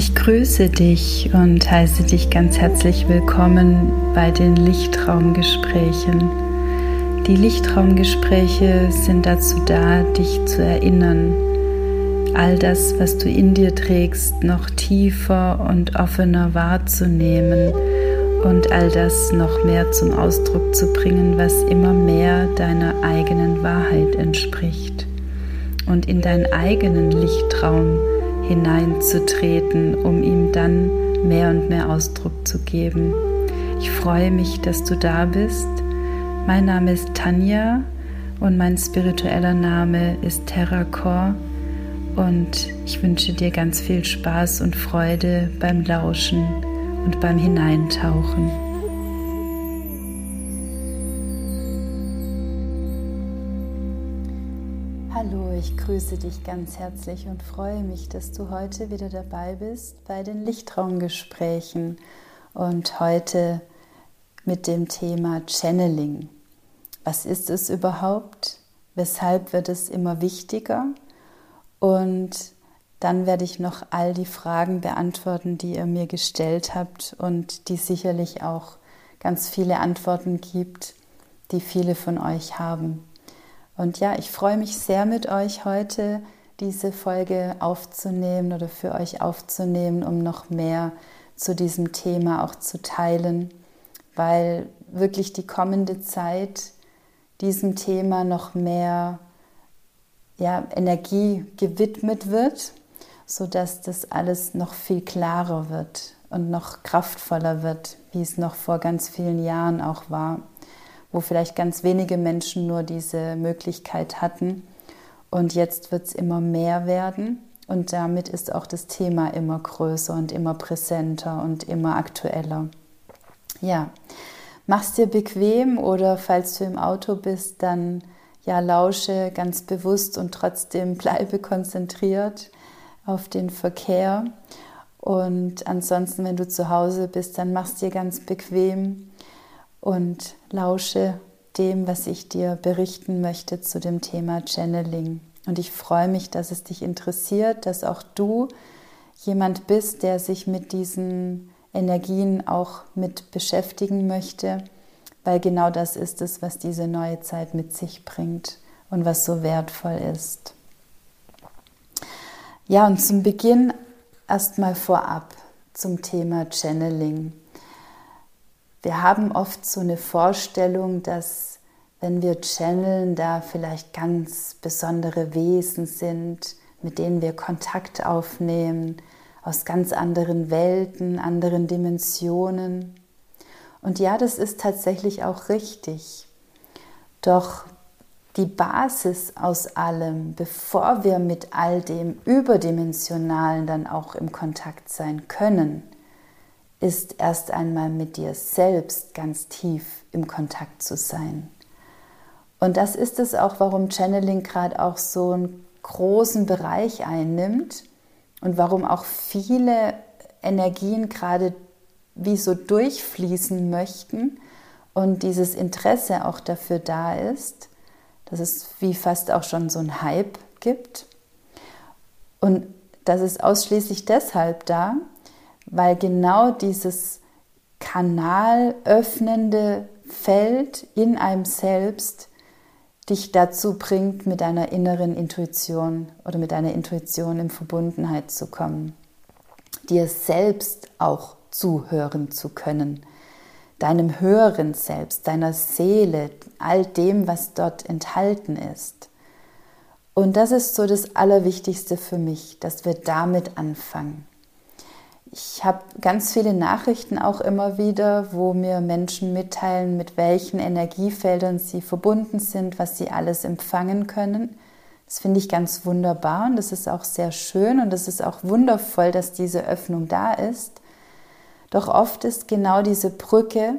Ich grüße dich und heiße dich ganz herzlich willkommen bei den Lichtraumgesprächen. Die Lichtraumgespräche sind dazu da, dich zu erinnern, all das, was du in dir trägst, noch tiefer und offener wahrzunehmen und all das noch mehr zum Ausdruck zu bringen, was immer mehr deiner eigenen Wahrheit entspricht und in deinen eigenen Lichtraum hineinzutreten, um ihm dann mehr und mehr Ausdruck zu geben. Ich freue mich, dass du da bist. Mein Name ist Tanja und mein spiritueller Name ist Terracor und ich wünsche dir ganz viel Spaß und Freude beim Lauschen und beim Hineintauchen. Ich grüße dich ganz herzlich und freue mich, dass du heute wieder dabei bist bei den Lichtraumgesprächen und heute mit dem Thema Channeling. Was ist es überhaupt? Weshalb wird es immer wichtiger? Und dann werde ich noch all die Fragen beantworten, die ihr mir gestellt habt und die sicherlich auch ganz viele Antworten gibt, die viele von euch haben. Und ja, ich freue mich sehr mit euch heute diese Folge aufzunehmen oder für euch aufzunehmen, um noch mehr zu diesem Thema auch zu teilen, weil wirklich die kommende Zeit diesem Thema noch mehr ja, Energie gewidmet wird, sodass das alles noch viel klarer wird und noch kraftvoller wird, wie es noch vor ganz vielen Jahren auch war wo vielleicht ganz wenige Menschen nur diese Möglichkeit hatten. Und jetzt wird es immer mehr werden und damit ist auch das Thema immer größer und immer präsenter und immer aktueller. Ja, mach's dir bequem oder falls du im Auto bist, dann ja, lausche ganz bewusst und trotzdem bleibe konzentriert auf den Verkehr. Und ansonsten, wenn du zu Hause bist, dann mach's dir ganz bequem und lausche dem, was ich dir berichten möchte zu dem Thema Channeling. Und ich freue mich, dass es dich interessiert, dass auch du jemand bist, der sich mit diesen Energien auch mit beschäftigen möchte, weil genau das ist es, was diese neue Zeit mit sich bringt und was so wertvoll ist. Ja, und zum Beginn erstmal vorab zum Thema Channeling. Wir haben oft so eine Vorstellung, dass wenn wir channeln, da vielleicht ganz besondere Wesen sind, mit denen wir Kontakt aufnehmen, aus ganz anderen Welten, anderen Dimensionen. Und ja, das ist tatsächlich auch richtig. Doch die Basis aus allem, bevor wir mit all dem Überdimensionalen dann auch im Kontakt sein können, ist erst einmal mit dir selbst ganz tief im Kontakt zu sein. Und das ist es auch, warum Channeling gerade auch so einen großen Bereich einnimmt und warum auch viele Energien gerade wie so durchfließen möchten und dieses Interesse auch dafür da ist, dass es wie fast auch schon so ein Hype gibt. Und das ist ausschließlich deshalb da, weil genau dieses kanalöffnende Feld in einem selbst dich dazu bringt, mit deiner inneren Intuition oder mit deiner Intuition in Verbundenheit zu kommen, dir selbst auch zuhören zu können, deinem höheren Selbst, deiner Seele, all dem, was dort enthalten ist. Und das ist so das Allerwichtigste für mich, dass wir damit anfangen. Ich habe ganz viele Nachrichten auch immer wieder, wo mir Menschen mitteilen, mit welchen Energiefeldern sie verbunden sind, was sie alles empfangen können. Das finde ich ganz wunderbar und das ist auch sehr schön und es ist auch wundervoll, dass diese Öffnung da ist. Doch oft ist genau diese Brücke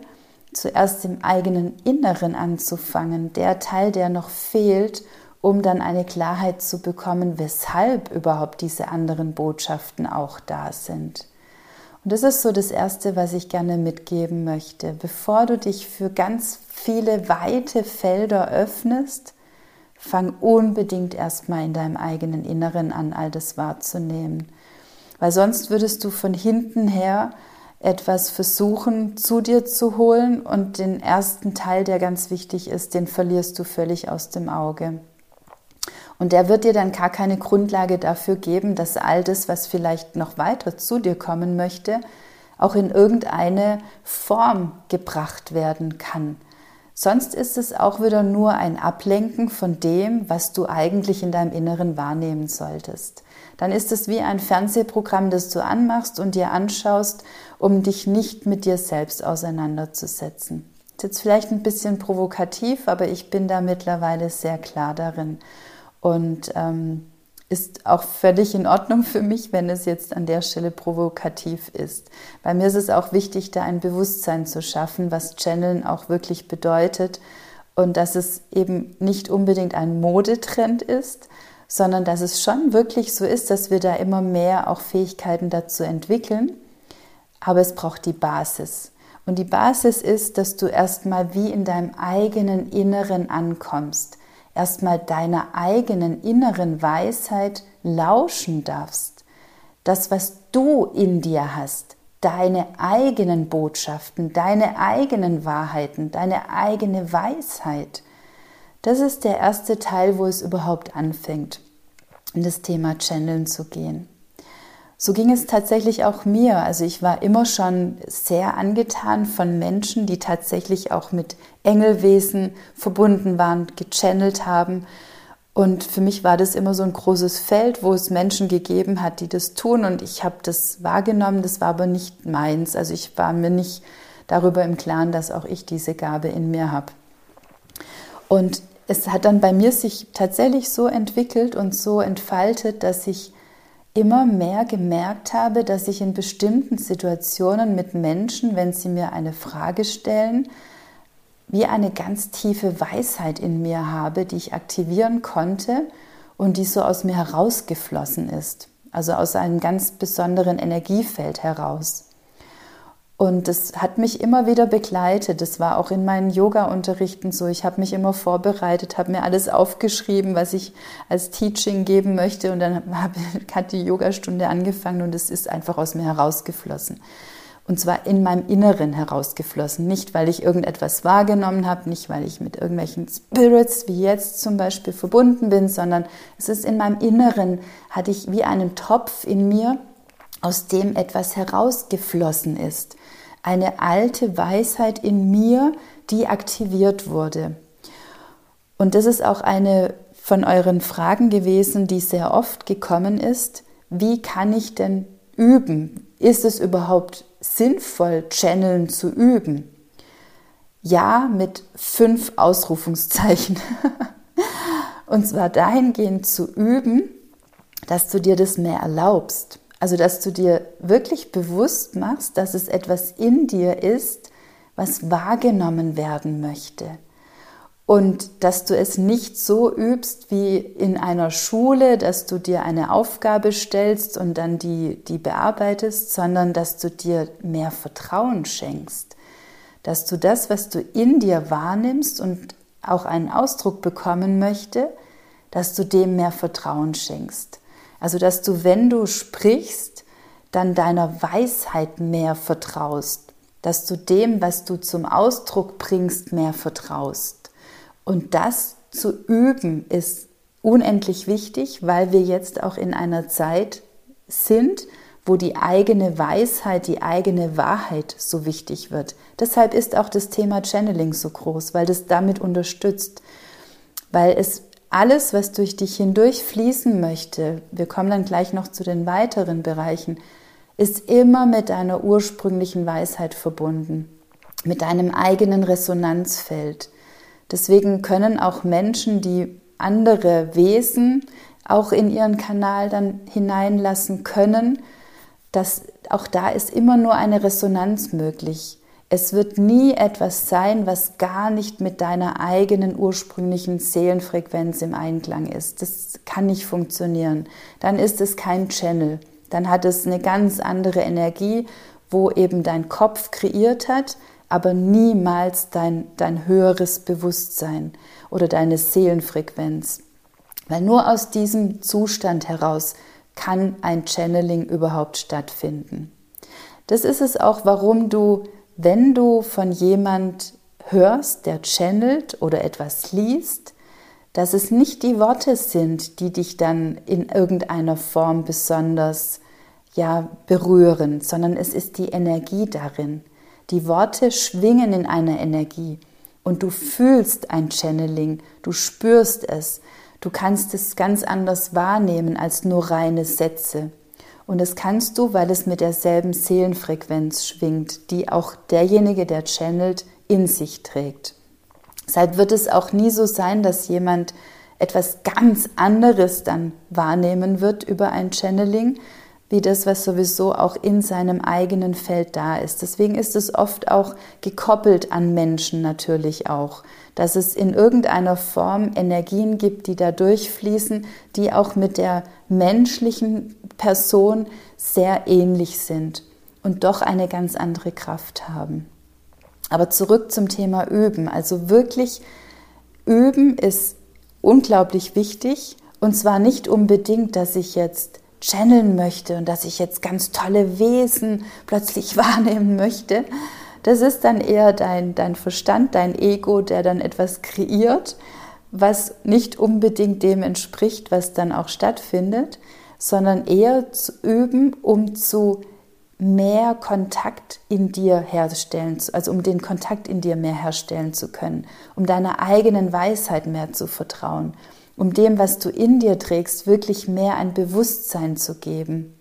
zuerst im eigenen Inneren anzufangen, der Teil, der noch fehlt, um dann eine Klarheit zu bekommen, weshalb überhaupt diese anderen Botschaften auch da sind. Und das ist so das Erste, was ich gerne mitgeben möchte. Bevor du dich für ganz viele weite Felder öffnest, fang unbedingt erstmal in deinem eigenen Inneren an, all das wahrzunehmen. weil sonst würdest du von hinten her etwas versuchen zu dir zu holen und den ersten Teil, der ganz wichtig ist, den verlierst du völlig aus dem Auge. Und der wird dir dann gar keine Grundlage dafür geben, dass all das, was vielleicht noch weiter zu dir kommen möchte, auch in irgendeine Form gebracht werden kann. Sonst ist es auch wieder nur ein Ablenken von dem, was du eigentlich in deinem Inneren wahrnehmen solltest. Dann ist es wie ein Fernsehprogramm, das du anmachst und dir anschaust, um dich nicht mit dir selbst auseinanderzusetzen. Ist jetzt vielleicht ein bisschen provokativ, aber ich bin da mittlerweile sehr klar darin. Und ähm, ist auch völlig in Ordnung für mich, wenn es jetzt an der Stelle provokativ ist. Bei mir ist es auch wichtig, da ein Bewusstsein zu schaffen, was Channeln auch wirklich bedeutet und dass es eben nicht unbedingt ein Modetrend ist, sondern dass es schon wirklich so ist, dass wir da immer mehr auch Fähigkeiten dazu entwickeln. Aber es braucht die Basis. Und die Basis ist, dass du erstmal wie in deinem eigenen Inneren ankommst erstmal deiner eigenen inneren Weisheit lauschen darfst. Das, was du in dir hast, deine eigenen Botschaften, deine eigenen Wahrheiten, deine eigene Weisheit. Das ist der erste Teil, wo es überhaupt anfängt, in das Thema Channeln zu gehen. So ging es tatsächlich auch mir. Also ich war immer schon sehr angetan von Menschen, die tatsächlich auch mit Engelwesen verbunden waren, gechannelt haben. Und für mich war das immer so ein großes Feld, wo es Menschen gegeben hat, die das tun. Und ich habe das wahrgenommen, das war aber nicht meins. Also ich war mir nicht darüber im Klaren, dass auch ich diese Gabe in mir habe. Und es hat dann bei mir sich tatsächlich so entwickelt und so entfaltet, dass ich immer mehr gemerkt habe, dass ich in bestimmten Situationen mit Menschen, wenn sie mir eine Frage stellen, wie eine ganz tiefe Weisheit in mir habe, die ich aktivieren konnte und die so aus mir herausgeflossen ist, also aus einem ganz besonderen Energiefeld heraus. Und das hat mich immer wieder begleitet. Das war auch in meinen Yoga-Unterrichten so. Ich habe mich immer vorbereitet, habe mir alles aufgeschrieben, was ich als Teaching geben möchte. Und dann hat die Yogastunde angefangen und es ist einfach aus mir herausgeflossen. Und zwar in meinem Inneren herausgeflossen. Nicht, weil ich irgendetwas wahrgenommen habe, nicht, weil ich mit irgendwelchen Spirits wie jetzt zum Beispiel verbunden bin, sondern es ist in meinem Inneren, hatte ich wie einen Topf in mir, aus dem etwas herausgeflossen ist eine alte Weisheit in mir, die aktiviert wurde. Und das ist auch eine von euren Fragen gewesen, die sehr oft gekommen ist. Wie kann ich denn üben? Ist es überhaupt sinnvoll, Channeln zu üben? Ja, mit fünf Ausrufungszeichen. Und zwar dahingehend zu üben, dass du dir das mehr erlaubst. Also, dass du dir wirklich bewusst machst, dass es etwas in dir ist, was wahrgenommen werden möchte. Und dass du es nicht so übst wie in einer Schule, dass du dir eine Aufgabe stellst und dann die, die bearbeitest, sondern dass du dir mehr Vertrauen schenkst. Dass du das, was du in dir wahrnimmst und auch einen Ausdruck bekommen möchte, dass du dem mehr Vertrauen schenkst. Also, dass du, wenn du sprichst, dann deiner Weisheit mehr vertraust, dass du dem, was du zum Ausdruck bringst, mehr vertraust. Und das zu üben ist unendlich wichtig, weil wir jetzt auch in einer Zeit sind, wo die eigene Weisheit, die eigene Wahrheit so wichtig wird. Deshalb ist auch das Thema Channeling so groß, weil das damit unterstützt, weil es alles, was durch dich hindurch fließen möchte, wir kommen dann gleich noch zu den weiteren Bereichen, ist immer mit deiner ursprünglichen Weisheit verbunden, mit deinem eigenen Resonanzfeld. Deswegen können auch Menschen, die andere Wesen auch in ihren Kanal dann hineinlassen können, dass auch da ist immer nur eine Resonanz möglich. Es wird nie etwas sein, was gar nicht mit deiner eigenen ursprünglichen Seelenfrequenz im Einklang ist. Das kann nicht funktionieren. Dann ist es kein Channel. Dann hat es eine ganz andere Energie, wo eben dein Kopf kreiert hat, aber niemals dein, dein höheres Bewusstsein oder deine Seelenfrequenz. Weil nur aus diesem Zustand heraus kann ein Channeling überhaupt stattfinden. Das ist es auch, warum du, wenn du von jemand hörst, der channelt oder etwas liest, dass es nicht die Worte sind, die dich dann in irgendeiner Form besonders ja berühren, sondern es ist die Energie darin. Die Worte schwingen in einer Energie und du fühlst ein Channeling, du spürst es, du kannst es ganz anders wahrnehmen als nur reine Sätze. Und das kannst du, weil es mit derselben Seelenfrequenz schwingt, die auch derjenige, der channelt, in sich trägt. Deshalb wird es auch nie so sein, dass jemand etwas ganz anderes dann wahrnehmen wird über ein Channeling, wie das, was sowieso auch in seinem eigenen Feld da ist. Deswegen ist es oft auch gekoppelt an Menschen natürlich auch, dass es in irgendeiner Form Energien gibt, die da durchfließen, die auch mit der menschlichen Person sehr ähnlich sind und doch eine ganz andere Kraft haben. Aber zurück zum Thema Üben. Also wirklich Üben ist unglaublich wichtig und zwar nicht unbedingt, dass ich jetzt channeln möchte und dass ich jetzt ganz tolle Wesen plötzlich wahrnehmen möchte. Das ist dann eher dein, dein Verstand, dein Ego, der dann etwas kreiert, was nicht unbedingt dem entspricht, was dann auch stattfindet, sondern eher zu üben, um zu mehr Kontakt in dir herstellen, also um den Kontakt in dir mehr herstellen zu können, um deiner eigenen Weisheit mehr zu vertrauen, um dem, was du in dir trägst, wirklich mehr ein Bewusstsein zu geben.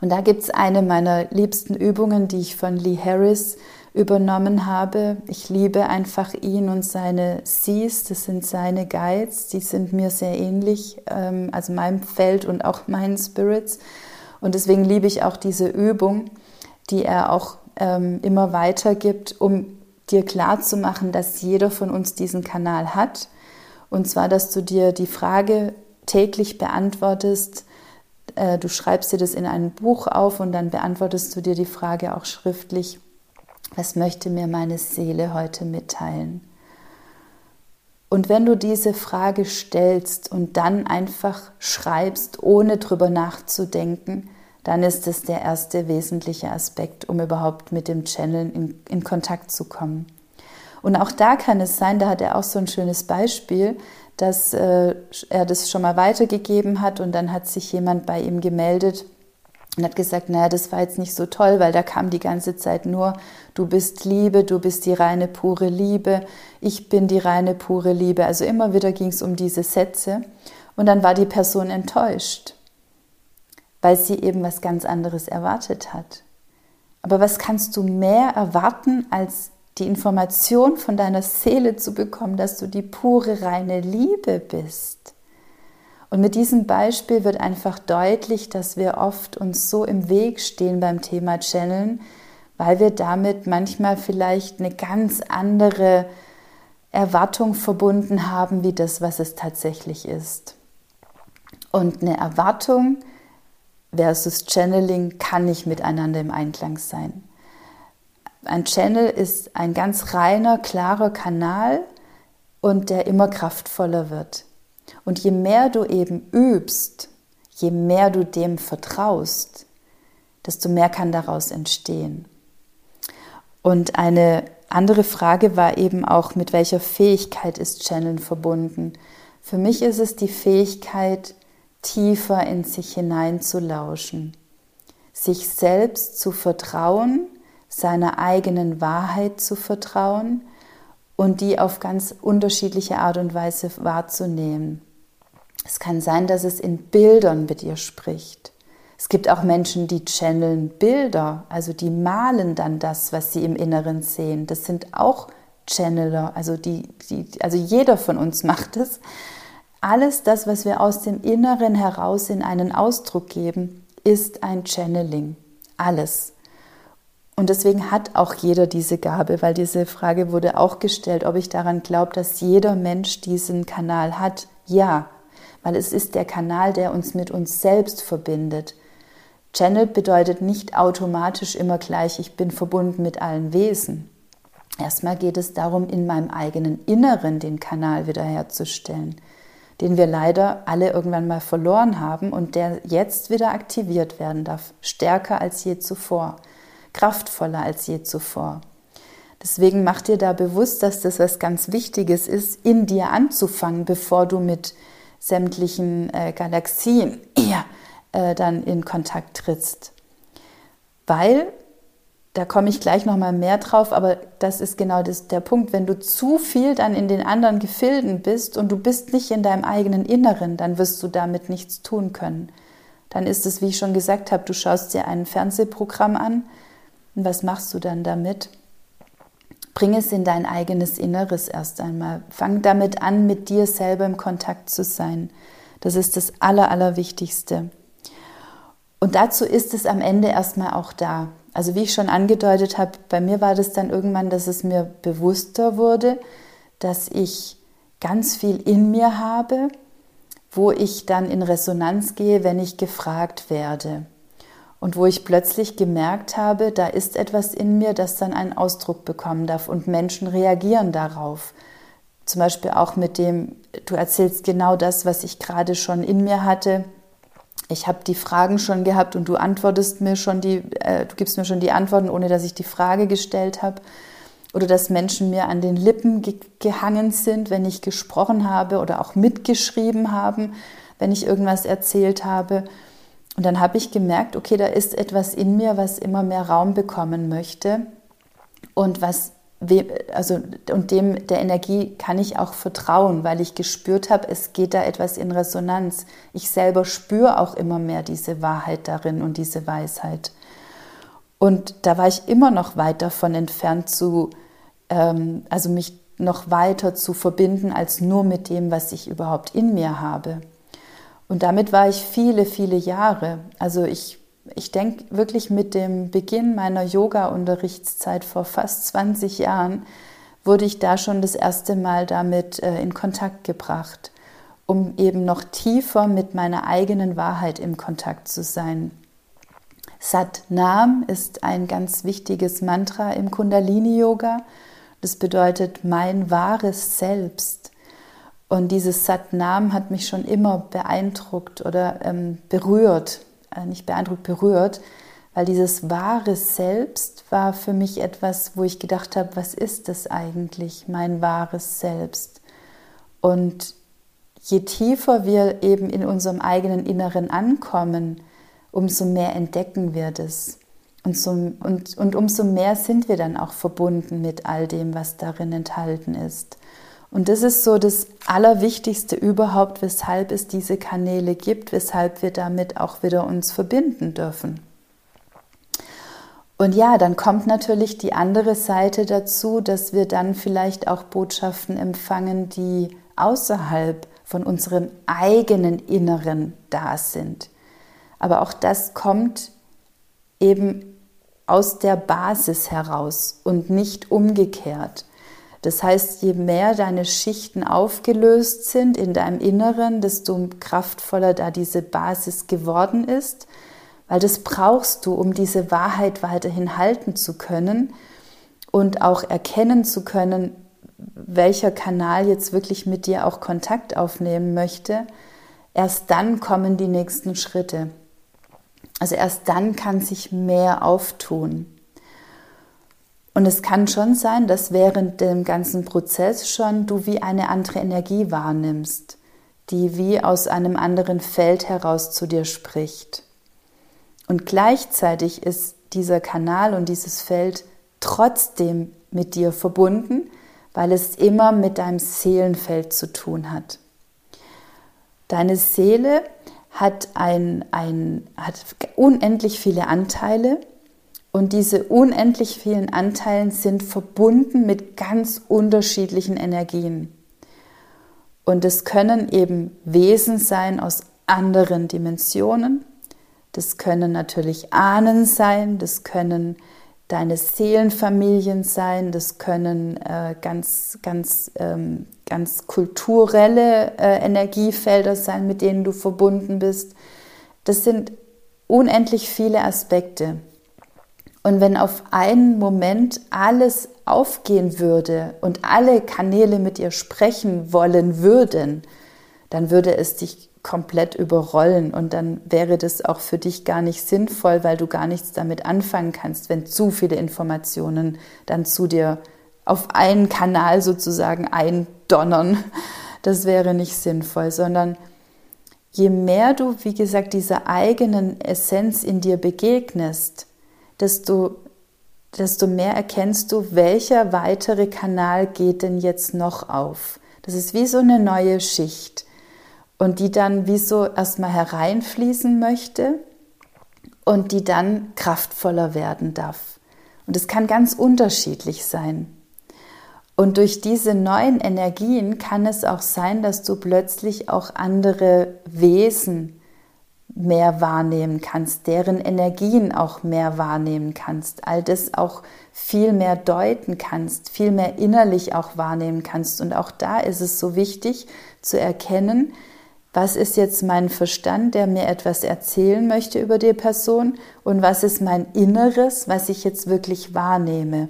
Und da gibt es eine meiner liebsten Übungen, die ich von Lee Harris übernommen habe. Ich liebe einfach ihn und seine Seas, das sind seine Guides, die sind mir sehr ähnlich, ähm, also meinem Feld und auch meinen Spirits. Und deswegen liebe ich auch diese Übung, die er auch ähm, immer weitergibt, um dir klarzumachen, dass jeder von uns diesen Kanal hat. Und zwar, dass du dir die Frage täglich beantwortest, äh, du schreibst dir das in ein Buch auf und dann beantwortest du dir die Frage auch schriftlich, was möchte mir meine Seele heute mitteilen? Und wenn du diese Frage stellst und dann einfach schreibst, ohne drüber nachzudenken, dann ist es der erste wesentliche Aspekt, um überhaupt mit dem Channel in, in, Kontakt zu kommen. Und auch da kann es sein, da hat er auch so ein schönes Beispiel, dass äh, er das schon mal weitergegeben hat und dann hat sich jemand bei ihm gemeldet und hat gesagt, naja, das war jetzt nicht so toll, weil da kam die ganze Zeit nur, du bist Liebe, du bist die reine pure Liebe, ich bin die reine pure Liebe. Also immer wieder ging es um diese Sätze und dann war die Person enttäuscht, weil sie eben was ganz anderes erwartet hat. Aber was kannst du mehr erwarten, als die Information von deiner Seele zu bekommen, dass du die pure reine Liebe bist? Und mit diesem Beispiel wird einfach deutlich, dass wir oft uns so im Weg stehen beim Thema Channeln, weil wir damit manchmal vielleicht eine ganz andere Erwartung verbunden haben, wie das, was es tatsächlich ist. Und eine Erwartung versus Channeling kann nicht miteinander im Einklang sein. Ein Channel ist ein ganz reiner, klarer Kanal und der immer kraftvoller wird. Und je mehr du eben übst, je mehr du dem vertraust, desto mehr kann daraus entstehen. Und eine andere Frage war eben auch, mit welcher Fähigkeit ist Channeln verbunden? Für mich ist es die Fähigkeit, tiefer in sich hineinzulauschen, sich selbst zu vertrauen, seiner eigenen Wahrheit zu vertrauen und die auf ganz unterschiedliche Art und Weise wahrzunehmen. Es kann sein, dass es in Bildern mit ihr spricht. Es gibt auch Menschen, die channeln Bilder, also die malen dann das, was sie im Inneren sehen. Das sind auch Channeler, also, die, die, also jeder von uns macht es. Alles das, was wir aus dem Inneren heraus in einen Ausdruck geben, ist ein Channeling. Alles. Und deswegen hat auch jeder diese Gabe, weil diese Frage wurde auch gestellt, ob ich daran glaube, dass jeder Mensch diesen Kanal hat. Ja, weil es ist der Kanal, der uns mit uns selbst verbindet. Channel bedeutet nicht automatisch immer gleich, ich bin verbunden mit allen Wesen. Erstmal geht es darum, in meinem eigenen Inneren den Kanal wiederherzustellen. den wir leider alle irgendwann mal verloren haben und der jetzt wieder aktiviert werden darf, stärker als je zuvor, kraftvoller als je zuvor. Deswegen mach dir da bewusst, dass das was ganz Wichtiges ist, in dir anzufangen, bevor du mit sämtlichen äh, Galaxien ja, äh, dann in Kontakt trittst. Weil da komme ich gleich noch mal mehr drauf, aber das ist genau das, der Punkt. Wenn du zu viel dann in den anderen Gefilden bist und du bist nicht in deinem eigenen Inneren, dann wirst du damit nichts tun können. Dann ist es, wie ich schon gesagt habe, du schaust dir ein Fernsehprogramm an und was machst du dann damit? Bring es in dein eigenes Inneres erst einmal. Fang damit an, mit dir selber im Kontakt zu sein. Das ist das Aller, Allerwichtigste. Und dazu ist es am Ende erstmal auch da. Also wie ich schon angedeutet habe, bei mir war das dann irgendwann, dass es mir bewusster wurde, dass ich ganz viel in mir habe, wo ich dann in Resonanz gehe, wenn ich gefragt werde. Und wo ich plötzlich gemerkt habe, da ist etwas in mir, das dann einen Ausdruck bekommen darf und Menschen reagieren darauf. Zum Beispiel auch mit dem, du erzählst genau das, was ich gerade schon in mir hatte, ich habe die Fragen schon gehabt und du antwortest mir schon die, äh, du gibst mir schon die Antworten, ohne dass ich die Frage gestellt habe. Oder dass Menschen mir an den Lippen ge gehangen sind, wenn ich gesprochen habe oder auch mitgeschrieben haben, wenn ich irgendwas erzählt habe. Und dann habe ich gemerkt, okay, da ist etwas in mir, was immer mehr Raum bekommen möchte und was also und dem der Energie kann ich auch vertrauen, weil ich gespürt habe, es geht da etwas in Resonanz. Ich selber spüre auch immer mehr diese Wahrheit darin und diese Weisheit. Und da war ich immer noch weit davon entfernt zu, ähm, also mich noch weiter zu verbinden als nur mit dem, was ich überhaupt in mir habe. Und damit war ich viele, viele Jahre. Also ich ich denke wirklich mit dem Beginn meiner Yoga-Unterrichtszeit vor fast 20 Jahren wurde ich da schon das erste Mal damit äh, in Kontakt gebracht, um eben noch tiefer mit meiner eigenen Wahrheit im Kontakt zu sein. Sat Nam ist ein ganz wichtiges Mantra im Kundalini-Yoga. Das bedeutet mein wahres Selbst. Und dieses Sat Nam hat mich schon immer beeindruckt oder ähm, berührt, äh, nicht beeindruckt, berührt, weil dieses wahre Selbst war für mich etwas, wo ich gedacht habe, was ist das eigentlich, mein wahres Selbst? Und je tiefer wir eben in unserem eigenen Inneren ankommen, umso mehr entdecken wir das. Und, so, und, und umso mehr sind wir dann auch verbunden mit all dem, was darin enthalten ist. Und das ist so das Allerwichtigste überhaupt, weshalb es diese Kanäle gibt, weshalb wir damit auch wieder uns verbinden dürfen. Und ja, dann kommt natürlich die andere Seite dazu, dass wir dann vielleicht auch Botschaften empfangen, die außerhalb von unserem eigenen Inneren da sind. Aber auch das kommt eben aus der Basis heraus und nicht umgekehrt. Das heißt, je mehr deine Schichten aufgelöst sind in deinem Inneren, desto kraftvoller da diese Basis geworden ist, weil das brauchst du, um diese Wahrheit weiterhin halten zu können und auch erkennen zu können, welcher Kanal jetzt wirklich mit dir auch Kontakt aufnehmen möchte. Erst dann kommen die nächsten Schritte. Also erst dann kann sich mehr auftun. Und es kann schon sein, dass während dem ganzen Prozess schon du wie eine andere Energie wahrnimmst, die wie aus einem anderen Feld heraus zu dir spricht. Und gleichzeitig ist dieser Kanal und dieses Feld trotzdem mit dir verbunden, weil es immer mit deinem Seelenfeld zu tun hat. Deine Seele hat, ein, ein, hat unendlich viele Anteile und diese unendlich vielen Anteilen sind verbunden mit ganz unterschiedlichen Energien. Und es können eben Wesen sein aus anderen Dimensionen. Das können natürlich Ahnen sein, das können deine Seelenfamilien sein, das können äh, ganz, ganz, ähm, ganz kulturelle äh, Energiefelder sein, mit denen du verbunden bist. Das sind unendlich viele Aspekte. Und wenn auf einen Moment alles aufgehen würde und alle Kanäle mit ihr sprechen wollen würden, dann würde es dich komplett überrollen und dann wäre das auch für dich gar nicht sinnvoll, weil du gar nichts damit anfangen kannst, wenn zu viele Informationen dann zu dir auf einen Kanal sozusagen eindonnern. Das wäre nicht sinnvoll, sondern je mehr du, wie gesagt, dieser eigenen Essenz in dir begegnest, desto, desto mehr erkennst du, welcher weitere Kanal geht denn jetzt noch auf. Das ist wie so eine neue Schicht und die dann wie so erstmal hereinfließen möchte und die dann kraftvoller werden darf. Und es kann ganz unterschiedlich sein. Und durch diese neuen Energien kann es auch sein, dass du plötzlich auch andere Wesen mehr wahrnehmen kannst, deren Energien auch mehr wahrnehmen kannst, all das auch viel mehr deuten kannst, viel mehr innerlich auch wahrnehmen kannst. Und auch da ist es so wichtig zu erkennen, was ist jetzt mein Verstand, der mir etwas erzählen möchte über die Person und was ist mein Inneres, was ich jetzt wirklich wahrnehme.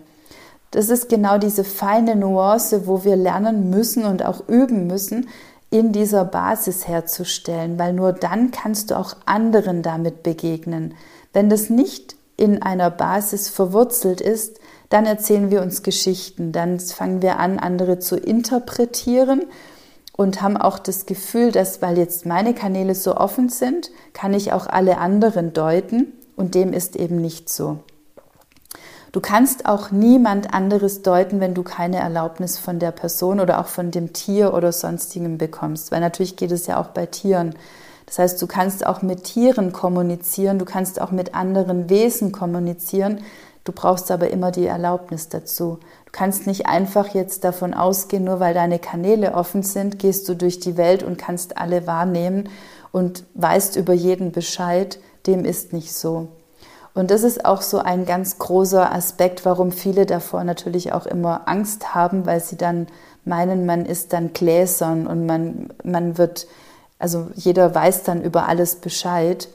Das ist genau diese feine Nuance, wo wir lernen müssen und auch üben müssen, in dieser Basis herzustellen, weil nur dann kannst du auch anderen damit begegnen. Wenn das nicht in einer Basis verwurzelt ist, dann erzählen wir uns Geschichten, dann fangen wir an, andere zu interpretieren und haben auch das Gefühl, dass weil jetzt meine Kanäle so offen sind, kann ich auch alle anderen deuten und dem ist eben nicht so. Du kannst auch niemand anderes deuten, wenn du keine Erlaubnis von der Person oder auch von dem Tier oder sonstigem bekommst, weil natürlich geht es ja auch bei Tieren. Das heißt, du kannst auch mit Tieren kommunizieren, du kannst auch mit anderen Wesen kommunizieren, du brauchst aber immer die Erlaubnis dazu. Du kannst nicht einfach jetzt davon ausgehen, nur weil deine Kanäle offen sind, gehst du durch die Welt und kannst alle wahrnehmen und weißt über jeden Bescheid. Dem ist nicht so. Und das ist auch so ein ganz großer Aspekt, warum viele davor natürlich auch immer Angst haben, weil sie dann meinen, man ist dann gläsern und man, man wird, also jeder weiß dann über alles Bescheid.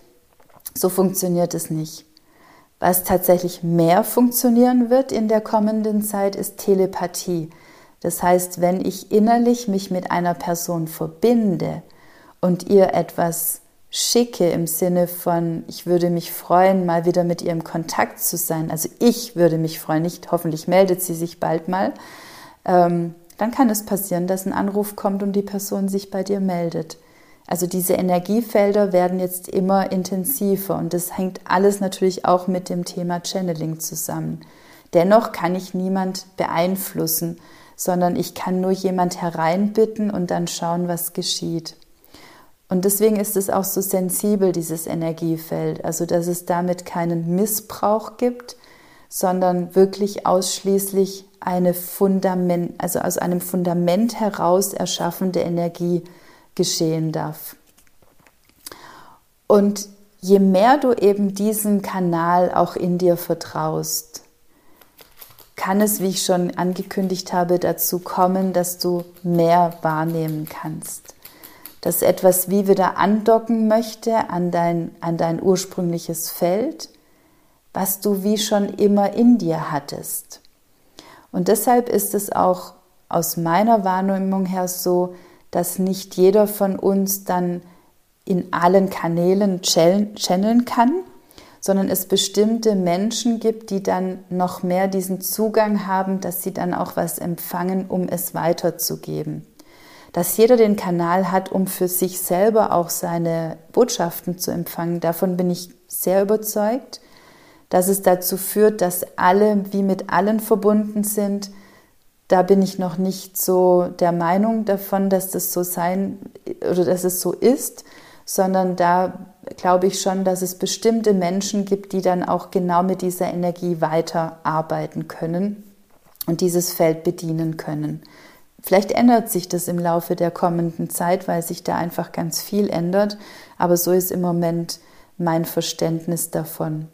So funktioniert es nicht. Was tatsächlich mehr funktionieren wird in der kommenden Zeit, ist Telepathie. Das heißt, wenn ich innerlich mich mit einer Person verbinde und ihr etwas schicke im Sinne von, ich würde mich freuen, mal wieder mit ihr im Kontakt zu sein. Also ich würde mich freuen, nicht hoffentlich meldet sie sich bald mal. Ähm, dann kann es passieren, dass ein Anruf kommt und die Person sich bei dir meldet. Also diese Energiefelder werden jetzt immer intensiver und das hängt alles natürlich auch mit dem Thema Channeling zusammen. Dennoch kann ich niemand beeinflussen, sondern ich kann nur jemand hereinbitten und dann schauen, was geschieht. Und deswegen ist es auch so sensibel, dieses Energiefeld, also dass es damit keinen Missbrauch gibt, sondern wirklich ausschließlich eine Fundament, also aus einem Fundament heraus erschaffende Energie geschehen darf. Und je mehr du eben diesen Kanal auch in dir vertraust, kann es, wie ich schon angekündigt habe, dazu kommen, dass du mehr wahrnehmen kannst dass etwas wie wieder andocken möchte an dein, an dein ursprüngliches Feld, was du wie schon immer in dir hattest. Und deshalb ist es auch aus meiner Wahrnehmung her so, dass nicht jeder von uns dann in allen Kanälen channeln kann, sondern es bestimmte Menschen gibt, die dann noch mehr diesen Zugang haben, dass sie dann auch was empfangen, um es weiterzugeben dass jeder den Kanal hat, um für sich selber auch seine Botschaften zu empfangen. Davon bin ich sehr überzeugt, dass es dazu führt, dass alle wie mit allen verbunden sind. Da bin ich noch nicht so der Meinung davon, dass das so sein oder dass es so ist, sondern da glaube ich schon, dass es bestimmte Menschen gibt, die dann auch genau mit dieser Energie weiterarbeiten können und dieses Feld bedienen können. Vielleicht ändert sich das im Laufe der kommenden Zeit, weil sich da einfach ganz viel ändert. Aber so ist im Moment mein Verständnis davon.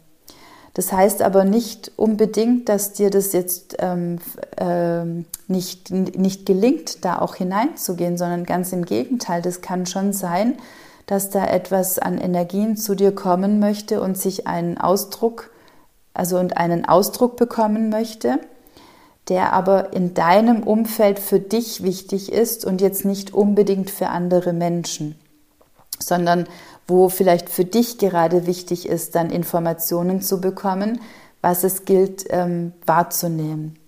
Das heißt aber nicht unbedingt, dass dir das jetzt ähm, äh, nicht, nicht gelingt, da auch hineinzugehen, sondern ganz im Gegenteil. Das kann schon sein, dass da etwas an Energien zu dir kommen möchte und sich einen Ausdruck, also und einen Ausdruck bekommen möchte der aber in deinem Umfeld für dich wichtig ist und jetzt nicht unbedingt für andere Menschen, sondern wo vielleicht für dich gerade wichtig ist, dann Informationen zu bekommen, was es gilt ähm, wahrzunehmen.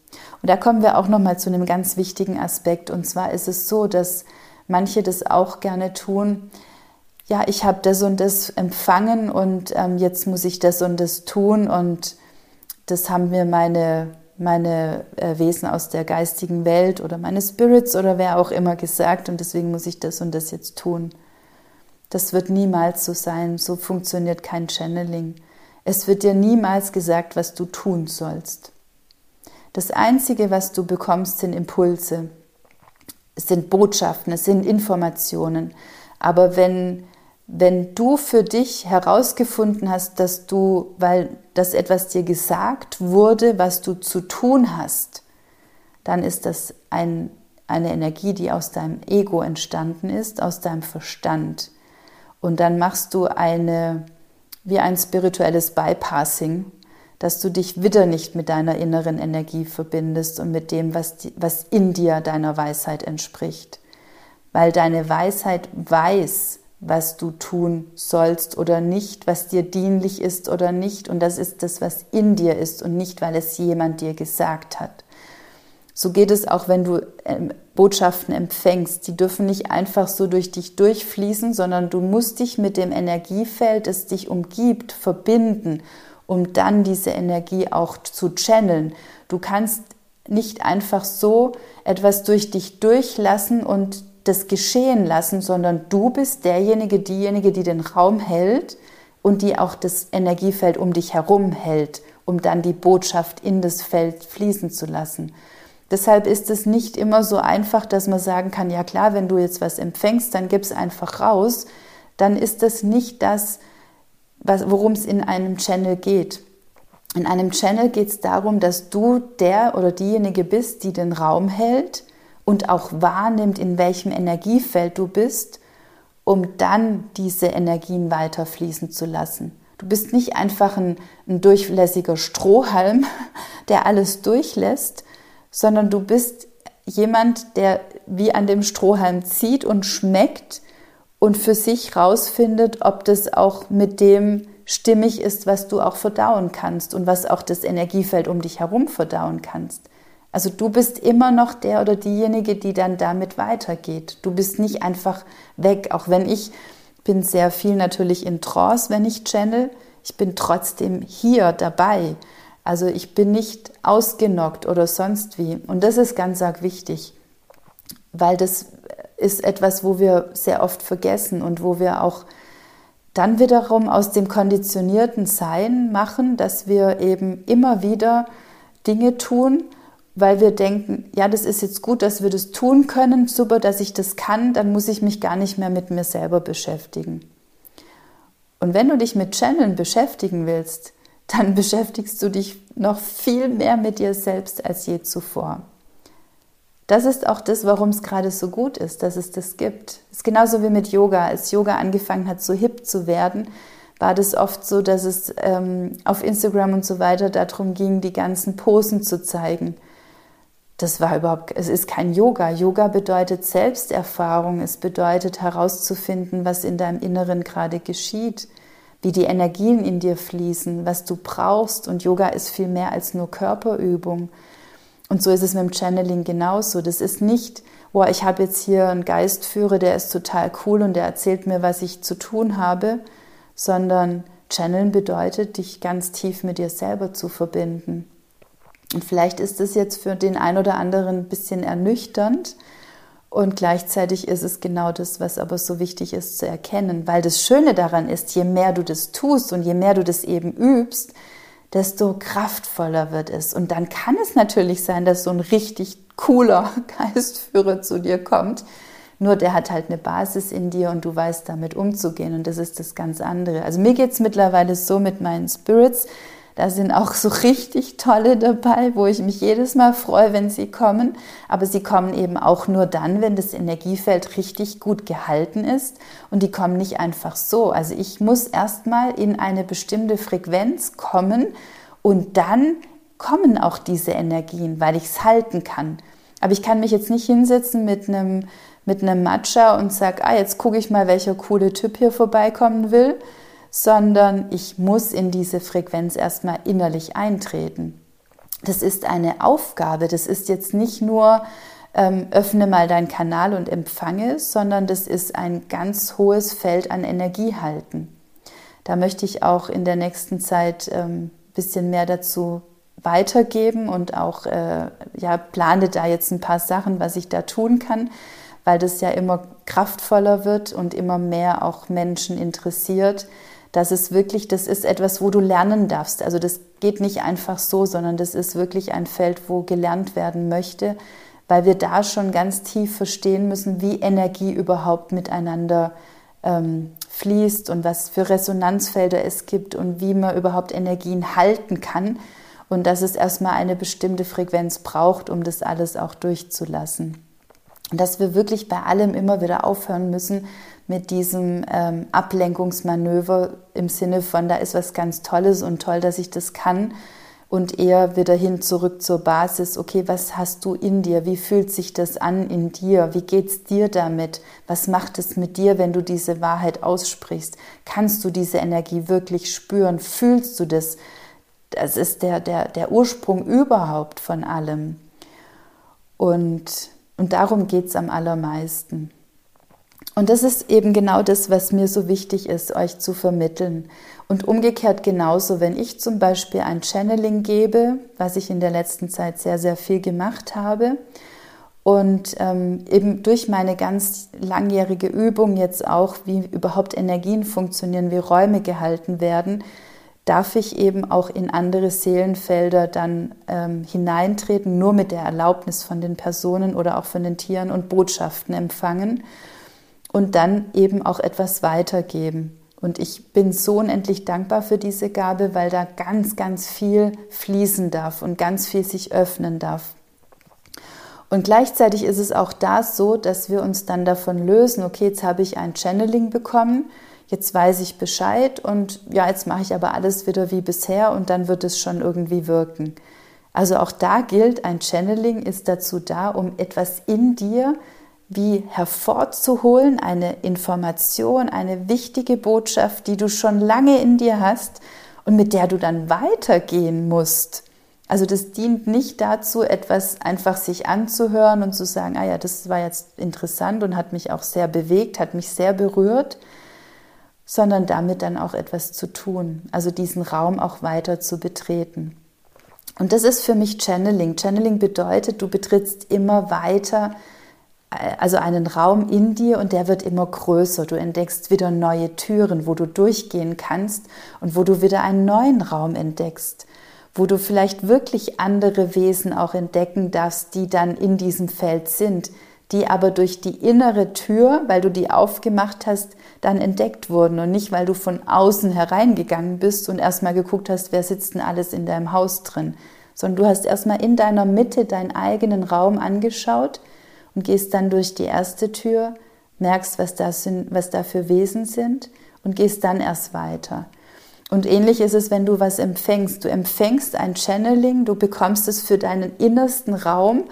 Und da kommen wir auch noch mal zu einem ganz wichtigen Aspekt. Und zwar ist es so, dass manche das auch gerne tun. Ja, ich habe das und das empfangen und ähm, jetzt muss ich das und das tun und das haben mir meine meine äh, Wesen aus der geistigen Welt oder meine Spirits oder wer auch immer gesagt und deswegen muss ich das und das jetzt tun. Das wird niemals so sein, so funktioniert kein Channeling. Es wird dir niemals gesagt, was du tun sollst. Das Einzige, was du bekommst, sind Impulse, es sind Botschaften, es sind Informationen. Aber wenn wenn du für dich herausgefunden hast, dass du, weil das etwas dir gesagt wurde, was du zu tun hast, dann ist das ein, eine Energie, die aus deinem Ego entstanden ist, aus deinem Verstand. Und dann machst du eine, wie ein spirituelles Bypassing, dass du dich wieder nicht mit deiner inneren Energie verbindest und mit dem, was, was in dir deiner Weisheit entspricht. Weil deine Weisheit weiß, was du tun sollst oder nicht, was dir dienlich ist oder nicht. Und das ist das, was in dir ist und nicht, weil es jemand dir gesagt hat. So geht es auch, wenn du ähm, Botschaften empfängst. Die dürfen nicht einfach so durch dich durchfließen, sondern du musst dich mit dem Energiefeld, das dich umgibt, verbinden, um dann diese Energie auch zu channeln. Du kannst nicht einfach so etwas durch dich durchlassen und das geschehen lassen, sondern du bist derjenige, diejenige, die den Raum hält und die auch das Energiefeld um dich herum hält, um dann die Botschaft in das Feld fließen zu lassen. Deshalb ist es nicht immer so einfach, dass man sagen kann, ja klar, wenn du jetzt was empfängst, dann gib es einfach raus. Dann ist das nicht das, worum es in einem Channel geht. In einem Channel geht es darum, dass du der oder diejenige bist, die den Raum hält, und auch wahrnimmt, in welchem Energiefeld du bist, um dann diese Energien weiter fließen zu lassen. Du bist nicht einfach ein, ein durchlässiger Strohhalm, der alles durchlässt, sondern du bist jemand, der wie an dem Strohhalm zieht und schmeckt und für sich rausfindet, ob das auch mit dem stimmig ist, was du auch verdauen kannst und was auch das Energiefeld um dich herum verdauen kannst. Also du bist immer noch der oder diejenige, die dann damit weitergeht. Du bist nicht einfach weg, auch wenn ich bin sehr viel natürlich in Trance, wenn ich channel. Ich bin trotzdem hier dabei. Also ich bin nicht ausgenockt oder sonst wie. Und das ist ganz arg wichtig, weil das ist etwas, wo wir sehr oft vergessen und wo wir auch dann wiederum aus dem konditionierten Sein machen, dass wir eben immer wieder Dinge tun, weil wir denken, ja, das ist jetzt gut, dass wir das tun können, super, dass ich das kann, dann muss ich mich gar nicht mehr mit mir selber beschäftigen. Und wenn du dich mit Channeln beschäftigen willst, dann beschäftigst du dich noch viel mehr mit dir selbst als je zuvor. Das ist auch das, warum es gerade so gut ist, dass es das gibt. Es ist genauso wie mit Yoga. Als Yoga angefangen hat, so hip zu werden, war das oft so, dass es ähm, auf Instagram und so weiter darum ging, die ganzen Posen zu zeigen das war überhaupt, es ist kein Yoga. Yoga bedeutet Selbsterfahrung. Es bedeutet herauszufinden, was in deinem Inneren gerade geschieht, wie die Energien in dir fließen, was du brauchst. Und Yoga ist viel mehr als nur Körperübung. Und so ist es mit dem Channeling genauso. Das ist nicht, boah, ich habe jetzt hier einen Geistführer, der ist total cool und der erzählt mir, was ich zu tun habe, sondern Channeln bedeutet, dich ganz tief mit dir selber zu verbinden. Und vielleicht ist es jetzt für den einen oder anderen ein bisschen ernüchternd. Und gleichzeitig ist es genau das, was aber so wichtig ist zu erkennen. Weil das Schöne daran ist, je mehr du das tust und je mehr du das eben übst, desto kraftvoller wird es. Und dann kann es natürlich sein, dass so ein richtig cooler Geistführer zu dir kommt. Nur der hat halt eine Basis in dir und du weißt damit umzugehen. Und das ist das ganz andere. Also mir geht es mittlerweile so mit meinen Spirits, da sind auch so richtig tolle dabei, wo ich mich jedes Mal freue, wenn sie kommen. Aber sie kommen eben auch nur dann, wenn das Energiefeld richtig gut gehalten ist. Und die kommen nicht einfach so. Also ich muss erstmal in eine bestimmte Frequenz kommen und dann kommen auch diese Energien, weil ich es halten kann. Aber ich kann mich jetzt nicht hinsetzen mit einem, mit einem Matcha und sage, ah, jetzt gucke ich mal, welcher coole Typ hier vorbeikommen will, sondern ich muss in diese Frequenz erstmal innerlich eintreten. Das ist eine Aufgabe, das ist jetzt nicht nur, ähm, öffne mal deinen Kanal und empfange, sondern das ist ein ganz hohes Feld an Energie halten. Da möchte ich auch in der nächsten Zeit ein ähm, bisschen mehr dazu weitergeben und auch äh, ja, plane da jetzt ein paar Sachen, was ich da tun kann, weil das ja immer kraftvoller wird und immer mehr auch Menschen interessiert, dass es wirklich, das ist etwas, wo du lernen darfst. Also das geht nicht einfach so, sondern das ist wirklich ein Feld, wo gelernt werden möchte, weil wir da schon ganz tief verstehen müssen, wie Energie überhaupt miteinander ähm, fließt und was für Resonanzfelder es gibt und wie man überhaupt Energien halten kann und dass es erstmal eine bestimmte Frequenz braucht, um das alles auch durchzulassen. Und dass wir wirklich bei allem immer wieder aufhören müssen mit diesem ähm, Ablenkungsmanöver im Sinne von, da ist was ganz Tolles und toll, dass ich das kann und eher wieder hin zurück zur Basis. Okay, was hast du in dir? Wie fühlt sich das an in dir? Wie geht's dir damit? Was macht es mit dir, wenn du diese Wahrheit aussprichst? Kannst du diese Energie wirklich spüren? Fühlst du das? Das ist der, der, der Ursprung überhaupt von allem. Und, und darum geht es am allermeisten. Und das ist eben genau das, was mir so wichtig ist, euch zu vermitteln. Und umgekehrt genauso, wenn ich zum Beispiel ein Channeling gebe, was ich in der letzten Zeit sehr, sehr viel gemacht habe, und ähm, eben durch meine ganz langjährige Übung jetzt auch, wie überhaupt Energien funktionieren, wie Räume gehalten werden, darf ich eben auch in andere Seelenfelder dann ähm, hineintreten, nur mit der Erlaubnis von den Personen oder auch von den Tieren und Botschaften empfangen und dann eben auch etwas weitergeben. Und ich bin so unendlich dankbar für diese Gabe, weil da ganz, ganz viel fließen darf und ganz viel sich öffnen darf. Und gleichzeitig ist es auch da so, dass wir uns dann davon lösen, okay, jetzt habe ich ein Channeling bekommen, jetzt weiß ich Bescheid und ja, jetzt mache ich aber alles wieder wie bisher und dann wird es schon irgendwie wirken. Also auch da gilt, ein Channeling ist dazu da, um etwas in dir wie hervorzuholen, eine Information, eine wichtige Botschaft, die du schon lange in dir hast und mit der du dann weitergehen musst. Also das dient nicht dazu, etwas einfach sich anzuhören und zu sagen, ah ja, das war jetzt interessant und hat mich auch sehr bewegt, hat mich sehr berührt, sondern damit dann auch etwas zu tun, also diesen Raum auch weiter zu betreten. Und das ist für mich Channeling. Channeling bedeutet, du betrittst immer weiter also einen Raum in dir und der wird immer größer. Du entdeckst wieder neue Türen, wo du durchgehen kannst und wo du wieder einen neuen Raum entdeckst, wo du vielleicht wirklich andere Wesen auch entdecken darfst, die dann in diesem Feld sind, die aber durch die innere Tür, weil du die aufgemacht hast, dann entdeckt wurden und nicht, weil du von außen hereingegangen bist und erstmal geguckt hast, wer sitzt denn alles in deinem Haus drin, sondern du hast erstmal in deiner Mitte deinen eigenen Raum angeschaut, und gehst dann durch die erste Tür, merkst, was da, sind, was da für Wesen sind und gehst dann erst weiter. Und ähnlich ist es, wenn du was empfängst. Du empfängst ein Channeling, du bekommst es für deinen innersten Raum,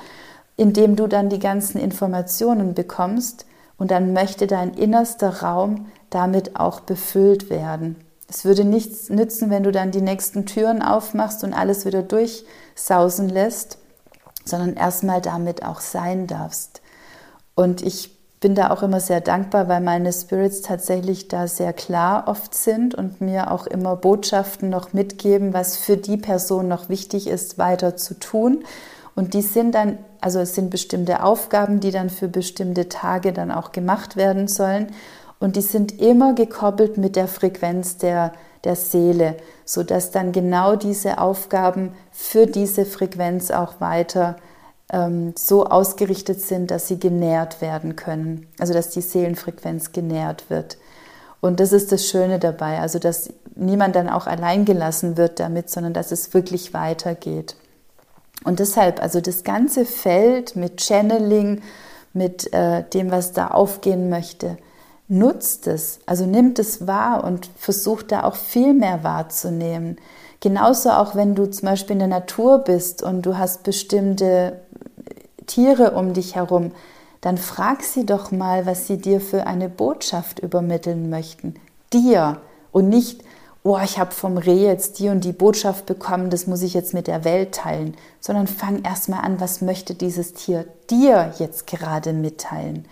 in dem du dann die ganzen Informationen bekommst und dann möchte dein innerster Raum damit auch befüllt werden. Es würde nichts nützen, wenn du dann die nächsten Türen aufmachst und alles wieder durchsausen lässt, sondern erstmal damit auch sein darfst. Und ich bin da auch immer sehr dankbar, weil meine Spirits tatsächlich da sehr klar oft sind und mir auch immer Botschaften noch mitgeben, was für die Person noch wichtig ist, weiter zu tun. Und die sind dann, also es sind bestimmte Aufgaben, die dann für bestimmte Tage dann auch gemacht werden sollen. Und die sind immer gekoppelt mit der Frequenz der, der Seele, sodass dann genau diese Aufgaben für diese Frequenz auch weiter ähm, so ausgerichtet sind, dass sie genährt werden können, also dass die Seelenfrequenz genährt wird. Und das ist das Schöne dabei, also dass niemand dann auch allein gelassen wird damit, sondern dass es wirklich weitergeht. Und deshalb, also das ganze Feld mit Channeling, mit äh, dem, was da aufgehen möchte, nutzt es, also nimmt es wahr und versucht da auch viel mehr wahrzunehmen. Genauso auch wenn du zum Beispiel in der Natur bist und du hast bestimmte Tiere um dich herum, dann frag sie doch mal, was sie dir für eine Botschaft übermitteln möchten. Dir und nicht, oh, ich habe vom Reh jetzt die und die Botschaft bekommen, das muss ich jetzt mit der Welt teilen, sondern fang erstmal an, was möchte dieses Tier dir jetzt gerade mitteilen.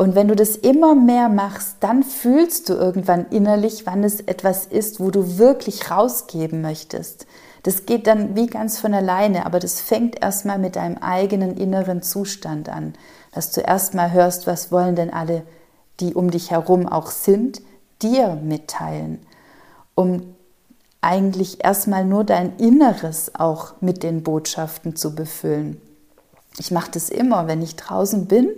Und wenn du das immer mehr machst, dann fühlst du irgendwann innerlich, wann es etwas ist, wo du wirklich rausgeben möchtest. Das geht dann wie ganz von alleine, aber das fängt erstmal mit deinem eigenen inneren Zustand an, dass du erstmal hörst, was wollen denn alle, die um dich herum auch sind, dir mitteilen, um eigentlich erstmal nur dein Inneres auch mit den Botschaften zu befüllen. Ich mache das immer, wenn ich draußen bin,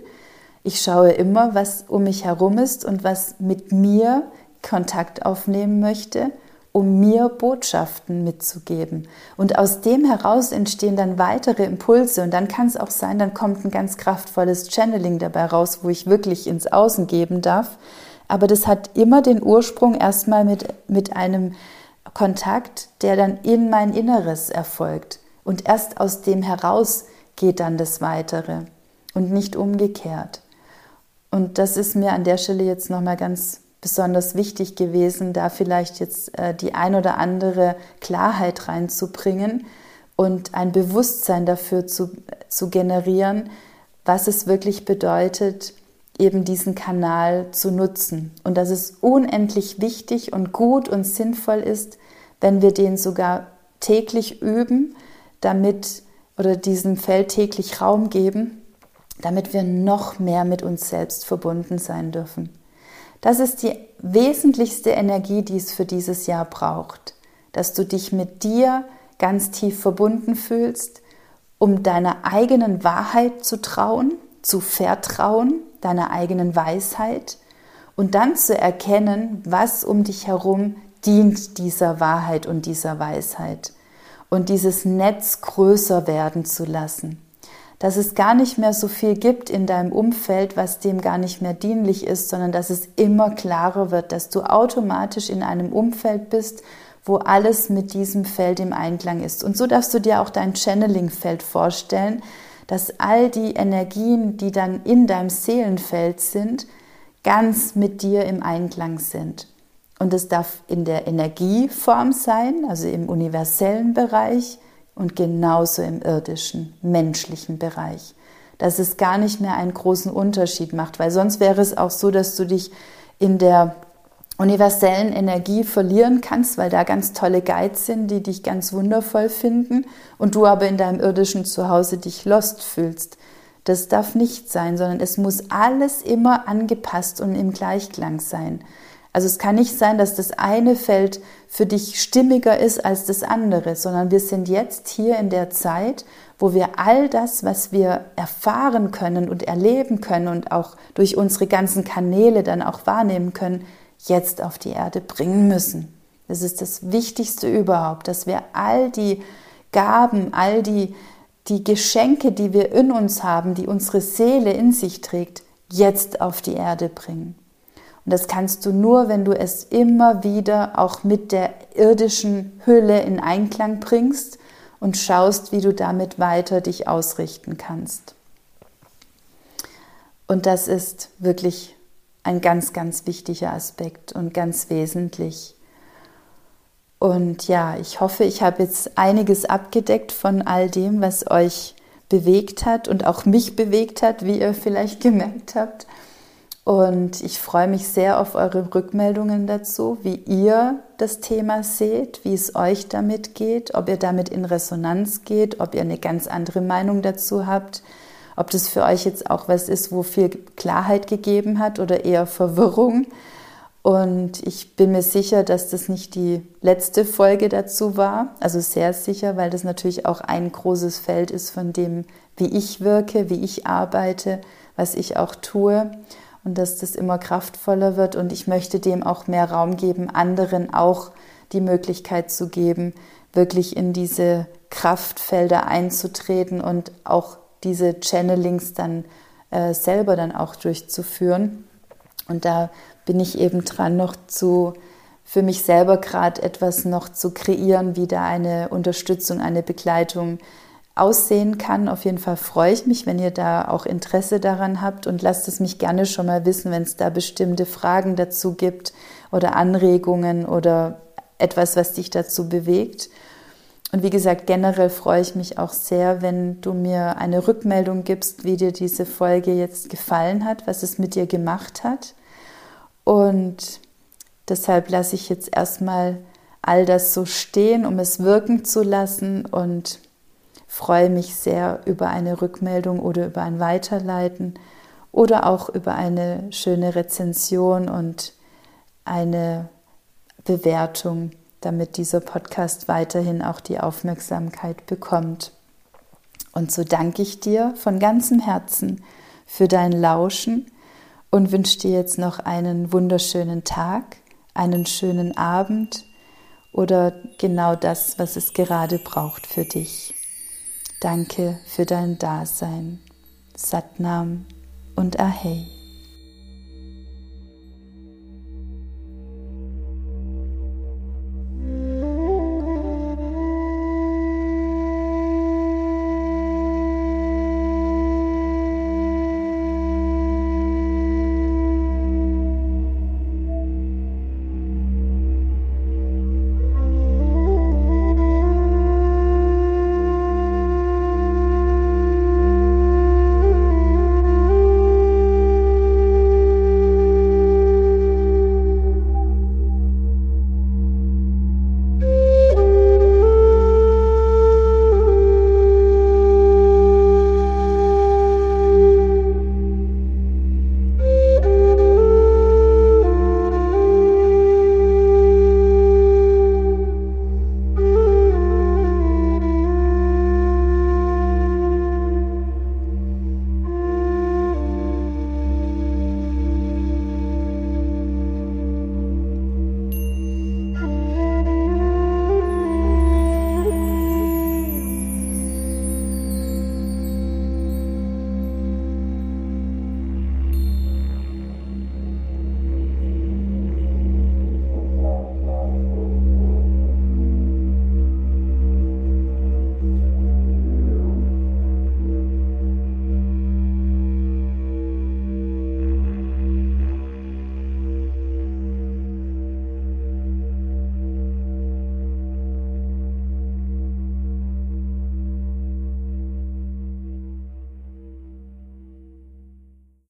ich schaue immer, was um mich herum ist und was mit mir Kontakt aufnehmen möchte, um mir Botschaften mitzugeben. Und aus dem heraus entstehen dann weitere Impulse. Und dann kann es auch sein, dann kommt ein ganz kraftvolles Channeling dabei raus, wo ich wirklich ins Außen geben darf. Aber das hat immer den Ursprung erstmal mit, mit einem Kontakt, der dann in mein Inneres erfolgt. Und erst aus dem heraus geht dann das Weitere und nicht umgekehrt. Und das ist mir an der Stelle jetzt nochmal ganz besonders wichtig gewesen, da vielleicht jetzt äh, die ein oder andere Klarheit reinzubringen und ein Bewusstsein dafür zu, zu generieren, was es wirklich bedeutet, eben diesen Kanal zu nutzen. Und dass es unendlich wichtig und gut und sinnvoll ist, wenn wir den sogar täglich üben, damit oder diesem Feld täglich Raum geben, damit wir noch mehr mit uns selbst verbunden sein dürfen. Das ist die wesentlichste Energie, die es für dieses Jahr braucht, dass du dich mit dir ganz tief verbunden fühlst, um deiner eigenen Wahrheit zu trauen, zu vertrauen, deiner eigenen Weisheit und dann zu erkennen, was um dich herum dient dieser Wahrheit und dieser Weisheit und dieses Netz größer werden zu lassen dass es gar nicht mehr so viel gibt in deinem Umfeld, was dem gar nicht mehr dienlich ist, sondern dass es immer klarer wird, dass du automatisch in einem Umfeld bist, wo alles mit diesem Feld im Einklang ist. Und so darfst du dir auch dein Channeling-Feld vorstellen, dass all die Energien, die dann in deinem Seelenfeld sind, ganz mit dir im Einklang sind. Und es darf in der Energieform sein, also im universellen Bereich, und genauso im irdischen, menschlichen Bereich. Dass es gar nicht mehr einen großen Unterschied macht, weil sonst wäre es auch so, dass du dich in der universellen Energie verlieren kannst, weil da ganz tolle Guides sind, die dich ganz wundervoll finden und du aber in deinem irdischen Zuhause dich lost fühlst. Das darf nicht sein, sondern es muss alles immer angepasst und im Gleichklang sein. Also es kann nicht sein, dass das eine Feld für dich stimmiger ist als das andere, sondern wir sind jetzt hier in der Zeit, wo wir all das, was wir erfahren können und erleben können und auch durch unsere ganzen Kanäle dann auch wahrnehmen können, jetzt auf die Erde bringen müssen. Das ist das Wichtigste überhaupt, dass wir all die Gaben, all die, die Geschenke, die wir in uns haben, die unsere Seele in sich trägt, jetzt auf die Erde bringen. Und das kannst du nur, wenn du es immer wieder auch mit der irdischen Hülle in Einklang bringst und schaust, wie du damit weiter dich ausrichten kannst. Und das ist wirklich ein ganz, ganz wichtiger Aspekt und ganz wesentlich. Und ja, ich hoffe, ich habe jetzt einiges abgedeckt von all dem, was euch bewegt hat und auch mich bewegt hat, wie ihr vielleicht gemerkt habt. Und ich freue mich sehr auf eure Rückmeldungen dazu, wie ihr das Thema seht, wie es euch damit geht, ob ihr damit in Resonanz geht, ob ihr eine ganz andere Meinung dazu habt, ob das für euch jetzt auch was ist, wo viel Klarheit gegeben hat oder eher Verwirrung. Und ich bin mir sicher, dass das nicht die letzte Folge dazu war. Also sehr sicher, weil das natürlich auch ein großes Feld ist von dem, wie ich wirke, wie ich arbeite, was ich auch tue und dass das immer kraftvoller wird und ich möchte dem auch mehr Raum geben, anderen auch die Möglichkeit zu geben, wirklich in diese Kraftfelder einzutreten und auch diese Channelings dann äh, selber dann auch durchzuführen. Und da bin ich eben dran, noch zu für mich selber gerade etwas noch zu kreieren, wie da eine Unterstützung, eine Begleitung aussehen kann. Auf jeden Fall freue ich mich, wenn ihr da auch Interesse daran habt und lasst es mich gerne schon mal wissen, wenn es da bestimmte Fragen dazu gibt oder Anregungen oder etwas, was dich dazu bewegt. Und wie gesagt, generell freue ich mich auch sehr, wenn du mir eine Rückmeldung gibst, wie dir diese Folge jetzt gefallen hat, was es mit dir gemacht hat. Und deshalb lasse ich jetzt erstmal all das so stehen, um es wirken zu lassen und freue mich sehr über eine Rückmeldung oder über ein Weiterleiten oder auch über eine schöne Rezension und eine Bewertung damit dieser Podcast weiterhin auch die Aufmerksamkeit bekommt. Und so danke ich dir von ganzem Herzen für dein Lauschen und wünsche dir jetzt noch einen wunderschönen Tag, einen schönen Abend oder genau das, was es gerade braucht für dich. Danke für dein Dasein. Satnam und Ahei.